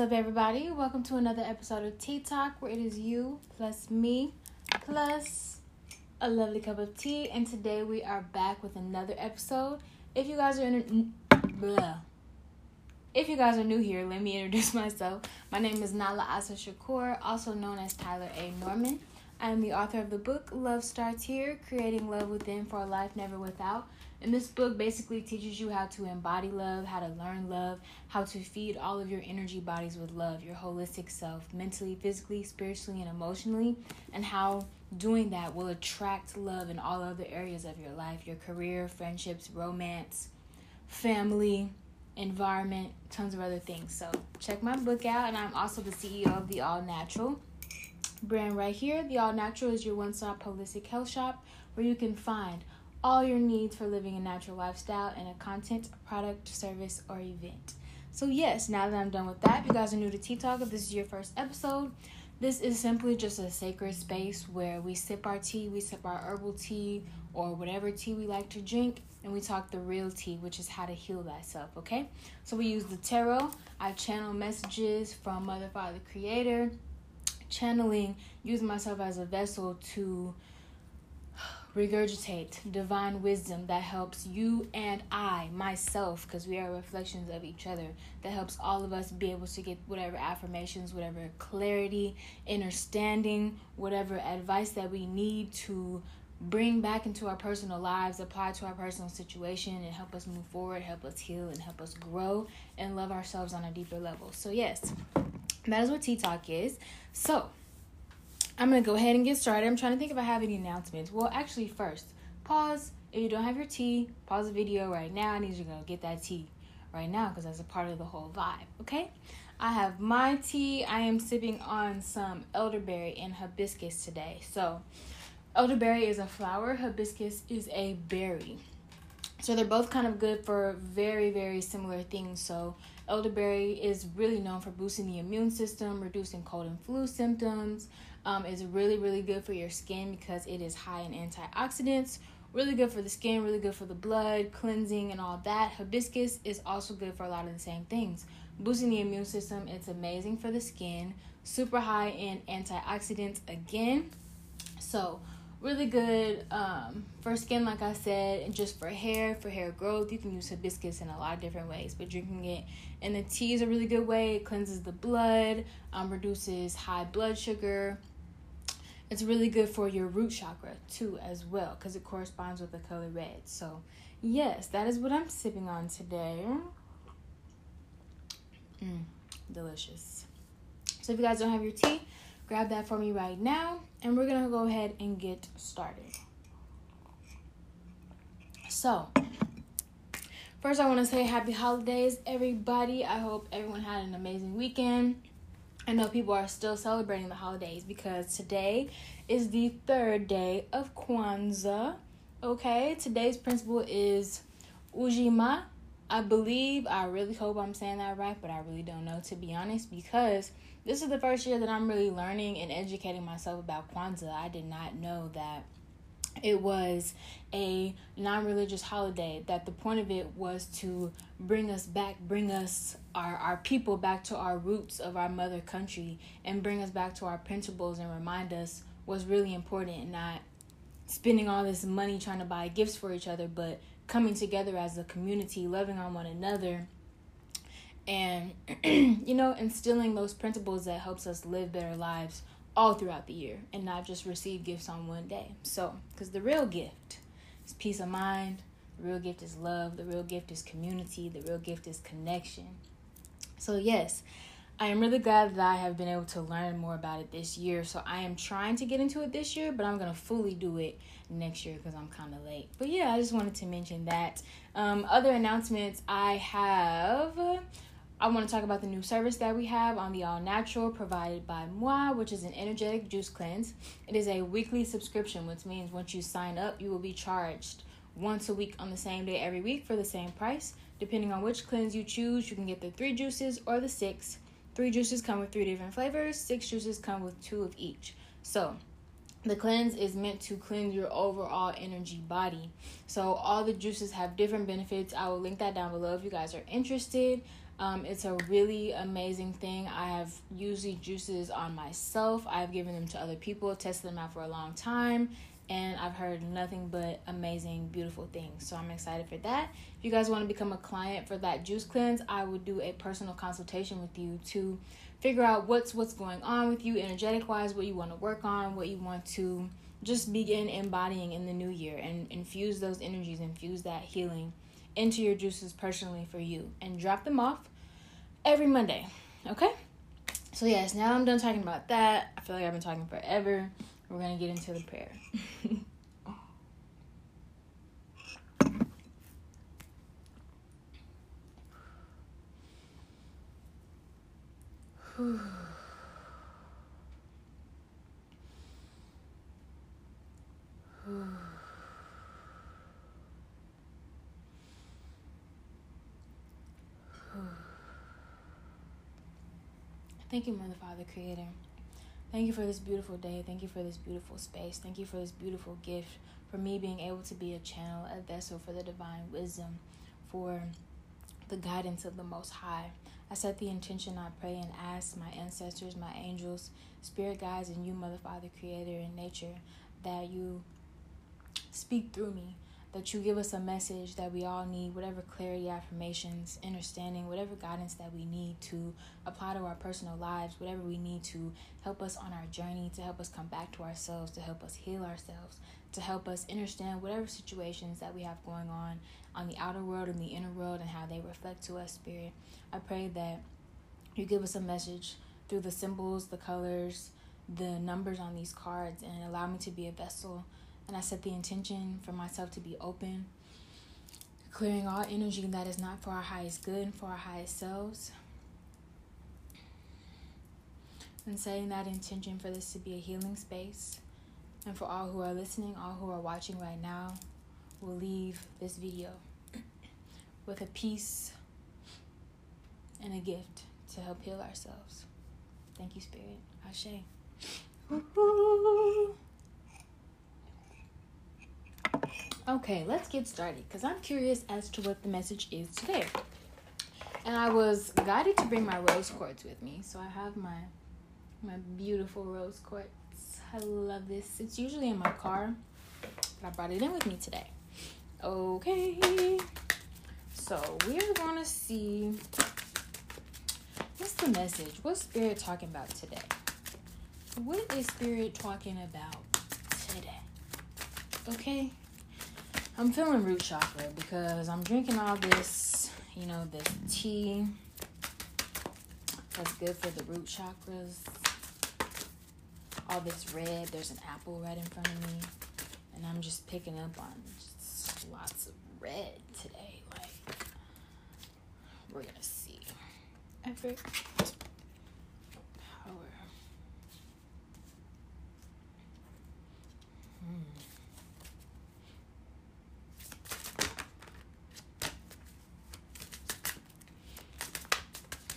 What's up, everybody? Welcome to another episode of Tea Talk, where it is you plus me plus a lovely cup of tea. And today we are back with another episode. If you guys are in, blah. if you guys are new here, let me introduce myself. My name is Nala Asa Shakur, also known as Tyler A. Norman. I am the author of the book Love Starts Here: Creating Love Within for a Life Never Without and this book basically teaches you how to embody love, how to learn love, how to feed all of your energy bodies with love, your holistic self, mentally, physically, spiritually, and emotionally, and how doing that will attract love in all other areas of your life your career, friendships, romance, family, environment, tons of other things. So, check my book out, and I'm also the CEO of The All Natural brand right here. The All Natural is your one stop holistic health shop where you can find all your needs for living a natural lifestyle in a content, product, service, or event. So, yes, now that I'm done with that, if you guys are new to Tea Talk, if this is your first episode, this is simply just a sacred space where we sip our tea, we sip our herbal tea, or whatever tea we like to drink, and we talk the real tea, which is how to heal thyself, okay? So, we use the tarot, I channel messages from Mother, Father, Creator, channeling, using myself as a vessel to regurgitate divine wisdom that helps you and I, myself, because we are reflections of each other, that helps all of us be able to get whatever affirmations, whatever clarity, understanding, whatever advice that we need to bring back into our personal lives, apply to our personal situation, and help us move forward, help us heal, and help us grow and love ourselves on a deeper level. So, yes, that is what Tea Talk is. So, I'm gonna go ahead and get started. I'm trying to think if I have any announcements. Well, actually, first, pause. If you don't have your tea, pause the video right now. I need you to go get that tea right now because that's a part of the whole vibe. Okay? I have my tea. I am sipping on some elderberry and hibiscus today. So, elderberry is a flower, hibiscus is a berry. So they're both kind of good for very, very similar things. So elderberry is really known for boosting the immune system, reducing cold and flu symptoms, um, is really, really good for your skin because it is high in antioxidants. Really good for the skin, really good for the blood, cleansing, and all that. Hibiscus is also good for a lot of the same things. Boosting the immune system, it's amazing for the skin. Super high in antioxidants again. So, really good um, for skin, like I said, and just for hair, for hair growth. You can use hibiscus in a lot of different ways, but drinking it in the tea is a really good way. It cleanses the blood, um, reduces high blood sugar, it's really good for your root chakra too, as well, because it corresponds with the color red. So, yes, that is what I'm sipping on today. Mm, delicious. So, if you guys don't have your tea, grab that for me right now, and we're gonna go ahead and get started. So, first, I want to say happy holidays, everybody. I hope everyone had an amazing weekend. I know people are still celebrating the holidays because today is the third day of Kwanzaa. Okay, today's principle is Ujima. I believe, I really hope I'm saying that right, but I really don't know to be honest because this is the first year that I'm really learning and educating myself about Kwanzaa. I did not know that it was a non-religious holiday that the point of it was to bring us back bring us our, our people back to our roots of our mother country and bring us back to our principles and remind us what's really important not spending all this money trying to buy gifts for each other but coming together as a community loving on one another and you know instilling those principles that helps us live better lives all throughout the year and not just receive gifts on one day. So, because the real gift is peace of mind, the real gift is love, the real gift is community, the real gift is connection. So, yes, I am really glad that I have been able to learn more about it this year. So, I am trying to get into it this year, but I'm going to fully do it next year because I'm kind of late. But yeah, I just wanted to mention that. Um, other announcements I have I want to talk about the new service that we have on the All Natural provided by Moi, which is an energetic juice cleanse. It is a weekly subscription, which means once you sign up, you will be charged once a week on the same day every week for the same price. Depending on which cleanse you choose, you can get the three juices or the six. Three juices come with three different flavors, six juices come with two of each. So, the cleanse is meant to cleanse your overall energy body. So all the juices have different benefits. I will link that down below if you guys are interested. Um, it's a really amazing thing. I have used these juices on myself. I've given them to other people, tested them out for a long time, and I've heard nothing but amazing, beautiful things. So I'm excited for that. If you guys want to become a client for that juice cleanse, I would do a personal consultation with you to figure out what's what's going on with you energetic wise, what you want to work on, what you want to just begin embodying in the new year and infuse those energies, infuse that healing into your juices personally for you and drop them off every Monday. Okay? So yes, now I'm done talking about that. I feel like I've been talking forever. We're gonna get into the prayer. Thank you, Mother, Father, Creator. Thank you for this beautiful day. Thank you for this beautiful space. Thank you for this beautiful gift, for me being able to be a channel, a vessel for the divine wisdom, for the guidance of the Most High. I set the intention, I pray and ask my ancestors, my angels, spirit guides, and you, Mother, Father, Creator, and nature, that you speak through me that you give us a message that we all need, whatever clarity, affirmations, understanding, whatever guidance that we need to apply to our personal lives, whatever we need to help us on our journey, to help us come back to ourselves, to help us heal ourselves, to help us understand whatever situations that we have going on on the outer world and the inner world and how they reflect to us, Spirit. I pray that you give us a message through the symbols, the colors, the numbers on these cards, and allow me to be a vessel and I set the intention for myself to be open, clearing all energy that is not for our highest good and for our highest selves. And setting that intention for this to be a healing space. And for all who are listening, all who are watching right now, will leave this video with a peace and a gift to help heal ourselves. Thank you, Spirit. Ashe. Okay, let's get started because I'm curious as to what the message is today. And I was guided to bring my rose quartz with me, so I have my my beautiful rose quartz. I love this. It's usually in my car, but I brought it in with me today. Okay, so we're gonna see what's the message. What's Spirit talking about today? What is Spirit talking about today? Okay. I'm feeling root chakra because I'm drinking all this, you know, this tea that's good for the root chakras. All this red, there's an apple right in front of me, and I'm just picking up on lots of red today. Like, we're gonna see. Effort, power.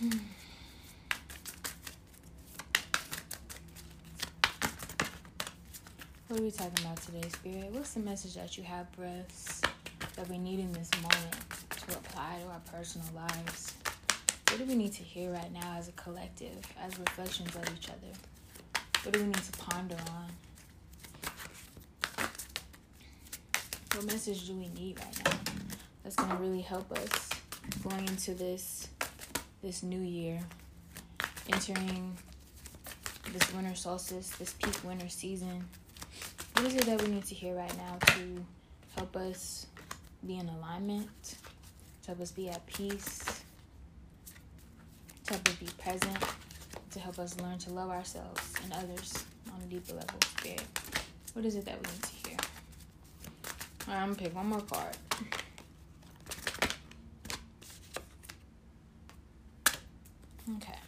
Hmm. What are we talking about today, Spirit? What's the message that you have for us that we need in this moment to apply to our personal lives? What do we need to hear right now as a collective, as reflections of each other? What do we need to ponder on? What message do we need right now that's going to really help us going into this this new year entering this winter solstice, this peak winter season. What is it that we need to hear right now to help us be in alignment, to help us be at peace, to help us be present, to help us learn to love ourselves and others on a deeper level of spirit? What is it that we need to hear? All right, I'm gonna pick one more card. Okay.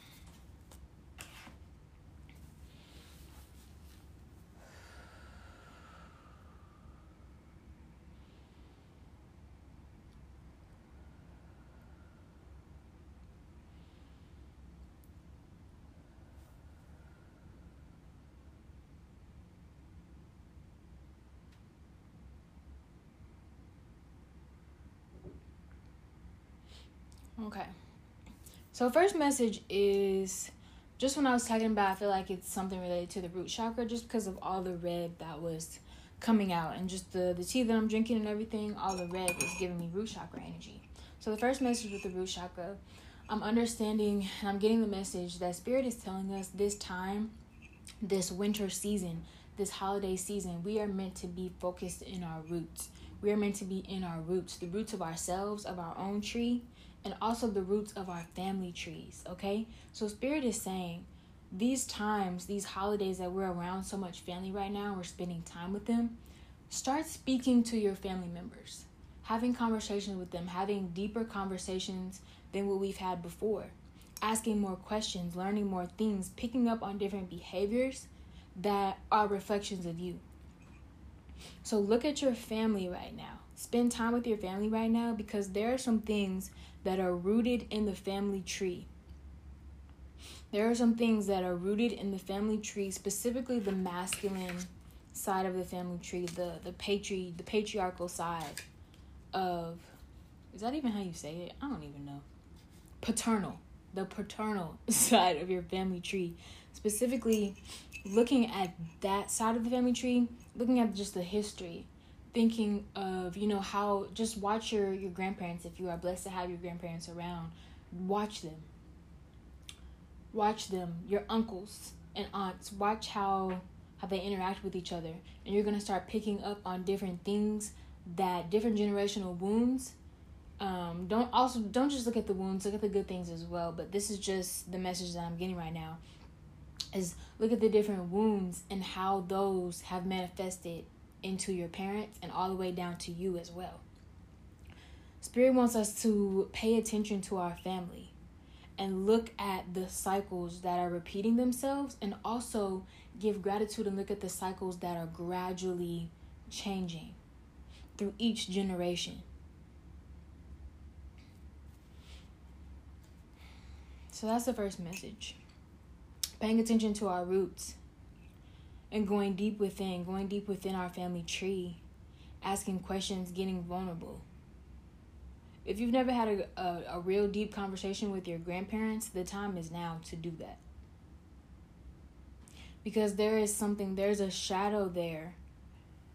Okay. So, first message is just when I was talking about, I feel like it's something related to the root chakra, just because of all the red that was coming out and just the the tea that I'm drinking and everything. All the red is giving me root chakra energy. So, the first message with the root chakra, I'm understanding and I'm getting the message that Spirit is telling us this time, this winter season, this holiday season, we are meant to be focused in our roots. We are meant to be in our roots, the roots of ourselves, of our own tree, and also the roots of our family trees, okay? So, Spirit is saying these times, these holidays that we're around so much family right now, we're spending time with them, start speaking to your family members, having conversations with them, having deeper conversations than what we've had before, asking more questions, learning more things, picking up on different behaviors that are reflections of you. So look at your family right now. Spend time with your family right now because there are some things that are rooted in the family tree. There are some things that are rooted in the family tree, specifically the masculine side of the family tree, the the patri the patriarchal side of is that even how you say it? I don't even know. Paternal. The paternal side of your family tree. Specifically looking at that side of the family tree, looking at just the history, thinking of, you know, how just watch your, your grandparents if you are blessed to have your grandparents around. Watch them. Watch them, your uncles and aunts. Watch how how they interact with each other. And you're gonna start picking up on different things that different generational wounds um, don't also don't just look at the wounds look at the good things as well but this is just the message that i'm getting right now is look at the different wounds and how those have manifested into your parents and all the way down to you as well. Spirit wants us to pay attention to our family and look at the cycles that are repeating themselves and also give gratitude and look at the cycles that are gradually changing through each generation. So that's the first message paying attention to our roots and going deep within, going deep within our family tree, asking questions, getting vulnerable. If you've never had a, a, a, real deep conversation with your grandparents, the time is now to do that. Because there is something, there's a shadow there.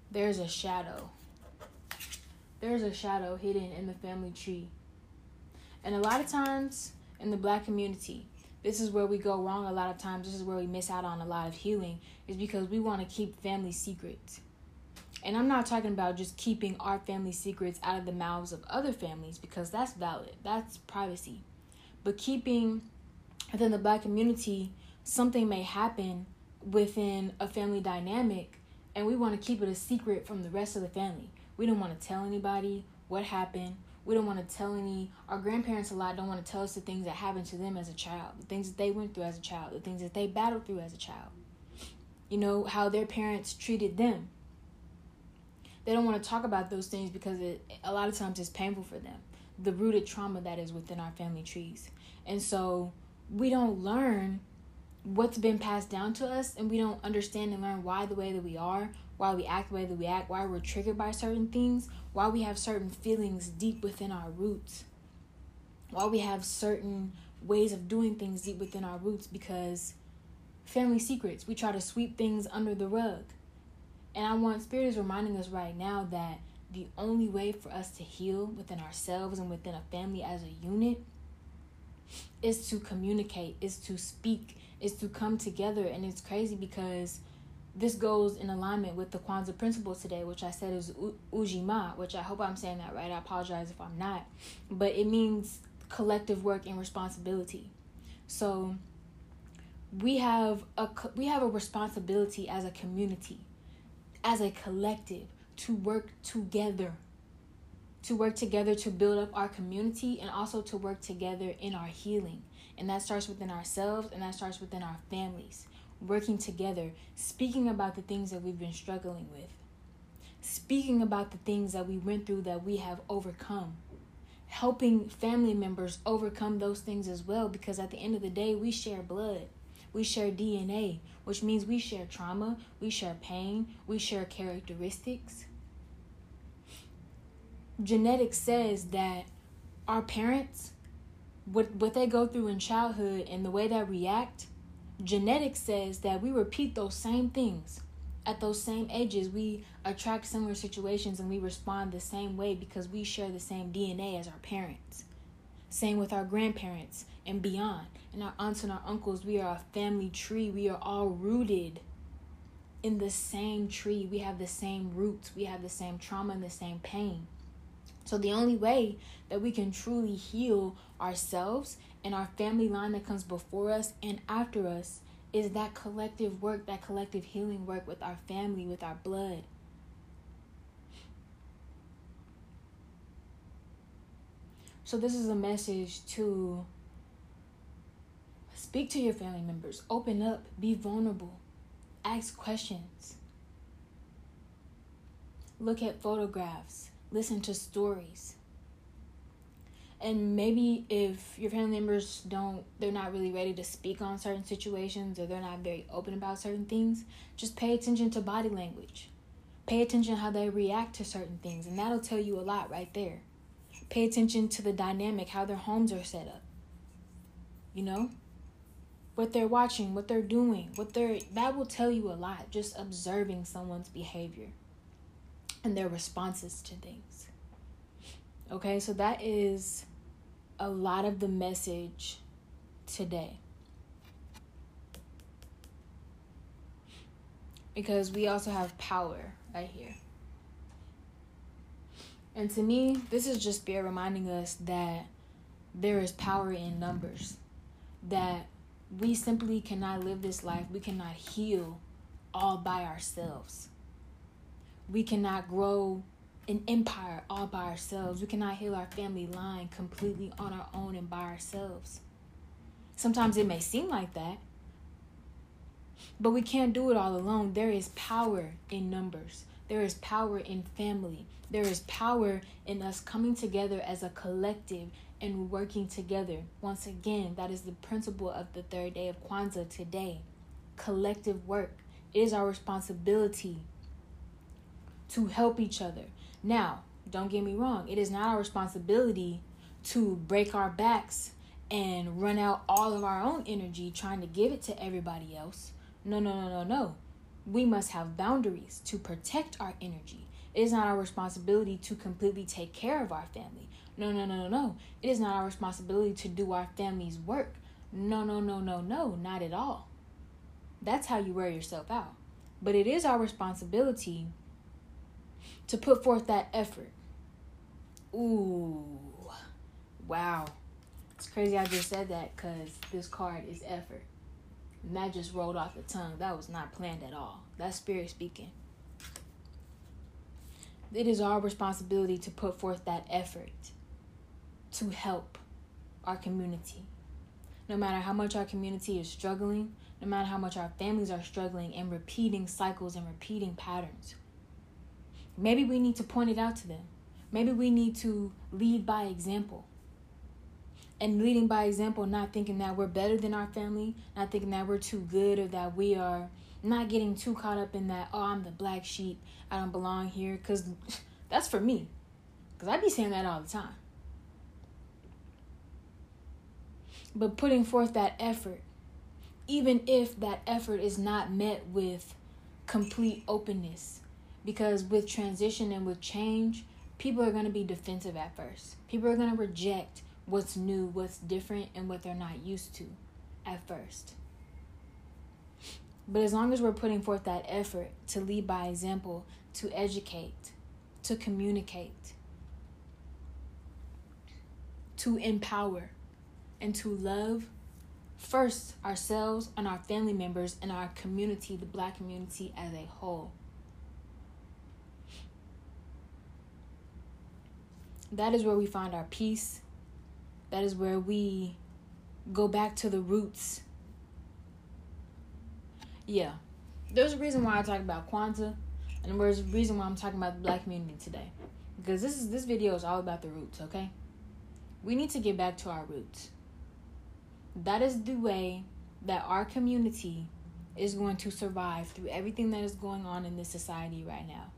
There's a shadow. There's a shadow hidden in the family tree. And a lot of times in the black community, this is where we go wrong a lot of times. This is where we miss out on a lot of healing, is because we want to keep family secrets. And I'm not talking about just keeping our family secrets out of the mouths of other families because that's valid, that's privacy. But keeping within the black community, something may happen within a family dynamic, and we want to keep it a secret from the rest of the family. We don't want to tell anybody what happened we don't want to tell any our grandparents a lot don't want to tell us the things that happened to them as a child the things that they went through as a child the things that they battled through as a child. You know how their parents treated them. They don't want to talk about those things because it a lot of times it's painful for them the rooted trauma that is within our family trees. And so we don't learn what's been passed down to us and we don't understand and learn why the way that we are why we act the way that we act why we're triggered by certain things why we have certain feelings deep within our roots, why we have certain ways of doing things deep within our roots because family secrets, we try to sweep things under the rug. And I want Spirit is reminding us right now that the only way for us to heal within ourselves and within a family as a unit is to communicate, is to speak, is to come together. And it's crazy because this goes in alignment with the Kwanzaa principles today, which I said is Ujima, which I hope I'm saying that right. I apologize if I'm not. But it means collective work and responsibility. So we have a we have a responsibility as a community, as a collective to work together. To work together to build up our community and also to work together in our healing. And that starts within ourselves and that starts within our families working together, speaking about the things that we've been struggling with, speaking about the things that we went through that we have overcome, helping family members overcome those things as well, because at the end of the day, we share blood. We share DNA, which means we share trauma, we share pain, we share characteristics. Genetics says that our parents what what they go through in childhood and the way they react, genetics says that we repeat those same things at those same ages. We attract similar situations and we respond the same way because we share the same DNA as our parents. Same with our grandparents and beyond. And our aunts and our uncles, we are a family tree. We are all rooted in the same tree. We have the same roots. We have the same trauma and the same pain. So the only way that we can truly heal ourselves and our family line that comes before us and after us is that collective work, that collective healing work with our family, with our blood. So, this is a message to speak to your family members, open up, be vulnerable, ask questions, look at photographs, listen to stories. And maybe if your family members don't they're not really ready to speak on certain situations or they're not very open about certain things just pay attention to body language. Pay attention how they react to certain things and that'll tell you a lot right there. Pay attention to the dynamic how their homes are set up. You know? What they're watching what they're doing what they're that will tell you a lot just observing someone's behavior and their responses to things okay so that is a lot of the message today. Because we also have power right here. And to me, this is just Spirit reminding us that there is power in numbers. That we simply cannot live this life, we cannot heal all by ourselves. We cannot grow an empire all by ourselves. We cannot heal our family line completely on our own and by ourselves. Sometimes it may seem like that, but we can't do it all alone. There is power in numbers, there is power in family, there is power in us coming together as a collective and working together. Once again, that is the principle of the third day of Kwanzaa today collective work. It is our responsibility to help each other, now, don't get me wrong, it is not our responsibility to break our backs and run out all of our own energy trying to give it to everybody else. No, no, no, no, no. We must have boundaries to protect our energy. It is not our responsibility to completely take care of our family. No, no, no, no, no. It is not our responsibility to do our family's work. No, no, no, no, no, not at all. That's how you wear yourself out. But it is our responsibility to put forth that effort. Ooh, wow. It's crazy I just said that because this card is effort. And that just rolled off the tongue. That was not planned at all. That's spirit speaking. It is our responsibility to put forth that effort to help our community. No matter how much our community is struggling, no matter how much our families are struggling and repeating cycles and repeating patterns. Maybe we need to point it out to them. Maybe we need to lead by example. And leading by example, not thinking that we're better than our family, not thinking that we're too good or that we are not getting too caught up in that, oh, I'm the black sheep, I don't belong here. Because that's for me. Because I'd be saying that all the time. But putting forth that effort, even if that effort is not met with complete openness, because with transition and with change, people are going to be defensive at first. People are going to reject what's new, what's different, and what they're not used to at first. But as long as we're putting forth that effort to lead by example, to educate, to communicate, to empower, and to love first ourselves and our family members and our community, the black community as a whole. That is where we find our peace. That is where we go back to the roots. Yeah. There's a reason why I talk about Kwanzaa, and there's a reason why I'm talking about the black community today. Because this is this video is all about the roots, okay? We need to get back to our roots. That is the way that our community is going to survive through everything that is going on in this society right now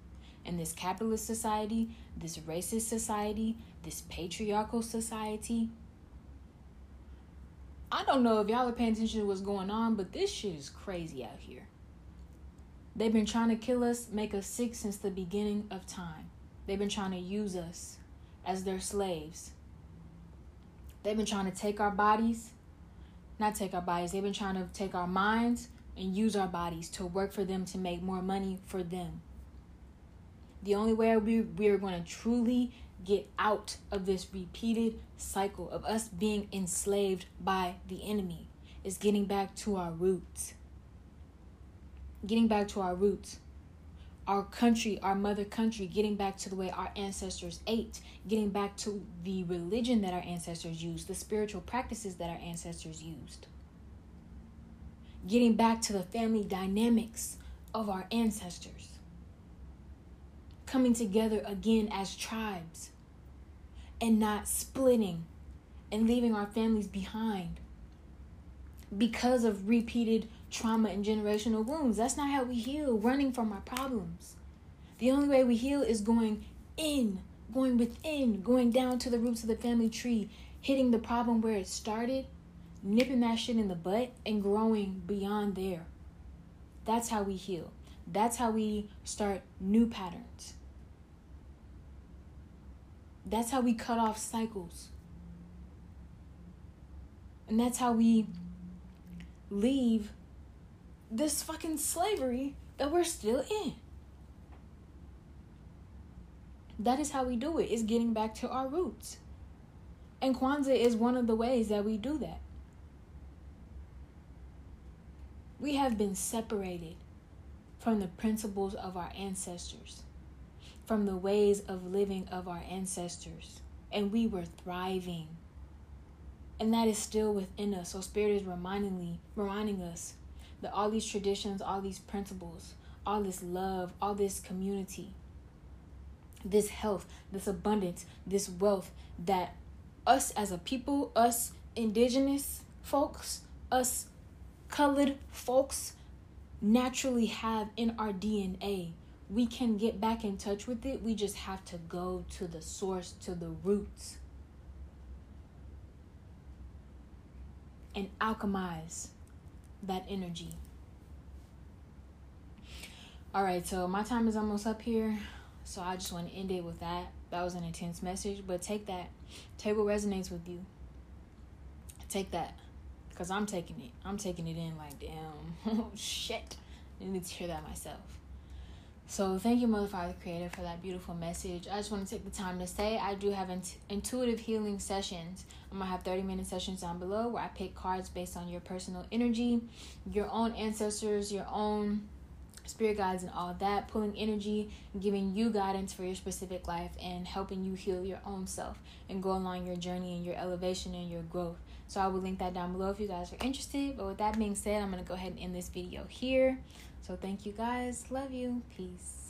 in this capitalist society, this racist society, this patriarchal society. I don't know if y'all are paying attention to what's going on, but this shit is crazy out here. They've been trying to kill us, make us sick since the beginning of time. They've been trying to use us as their slaves. They've been trying to take our bodies, not take our bodies, they've been trying to take our minds and use our bodies to work for them to make more money for them. The only way we, we are going to truly get out of this repeated cycle of us being enslaved by the enemy is getting back to our roots. Getting back to our roots. Our country, our mother country, getting back to the way our ancestors ate, getting back to the religion that our ancestors used, the spiritual practices that our ancestors used. Getting back to the family dynamics of our ancestors. Coming together again as tribes and not splitting and leaving our families behind because of repeated trauma and generational wounds. That's not how we heal, running from our problems. The only way we heal is going in, going within, going down to the roots of the family tree, hitting the problem where it started, nipping that shit in the butt, and growing beyond there. That's how we heal. That's how we start new patterns. That's how we cut off cycles. And that's how we leave this fucking slavery that we're still in. That is how we do it. It's getting back to our roots. And Kwanzaa is one of the ways that we do that. We have been separated from the principles of our ancestors from the ways of living of our ancestors, and we were thriving. And that is still within us. So Spirit is reminding me, reminding us that all these traditions, all these principles, all this love, all this community, this health, this abundance, this wealth that us as a people, us indigenous folks, us colored folks naturally have in our DNA we can get back in touch with it. We just have to go to the source, to the roots, and alchemize that energy. All right, so my time is almost up here. So I just want to end it with that. That was an intense message, but take that. Take what resonates with you. Take that. Because I'm taking it. I'm taking it in like, damn, oh shit. I need to hear that myself. So thank you, Mother Father Creator, for that beautiful message. I just want to take the time to say I do have int- intuitive healing sessions. I'm gonna have 30 minute sessions down below where I pick cards based on your personal energy, your own ancestors, your own spirit guides, and all that, pulling energy, giving you guidance for your specific life, and helping you heal your own self and go along your journey and your elevation and your growth. So I will link that down below if you guys are interested. But with that being said, I'm gonna go ahead and end this video here. So thank you guys. Love you. Peace.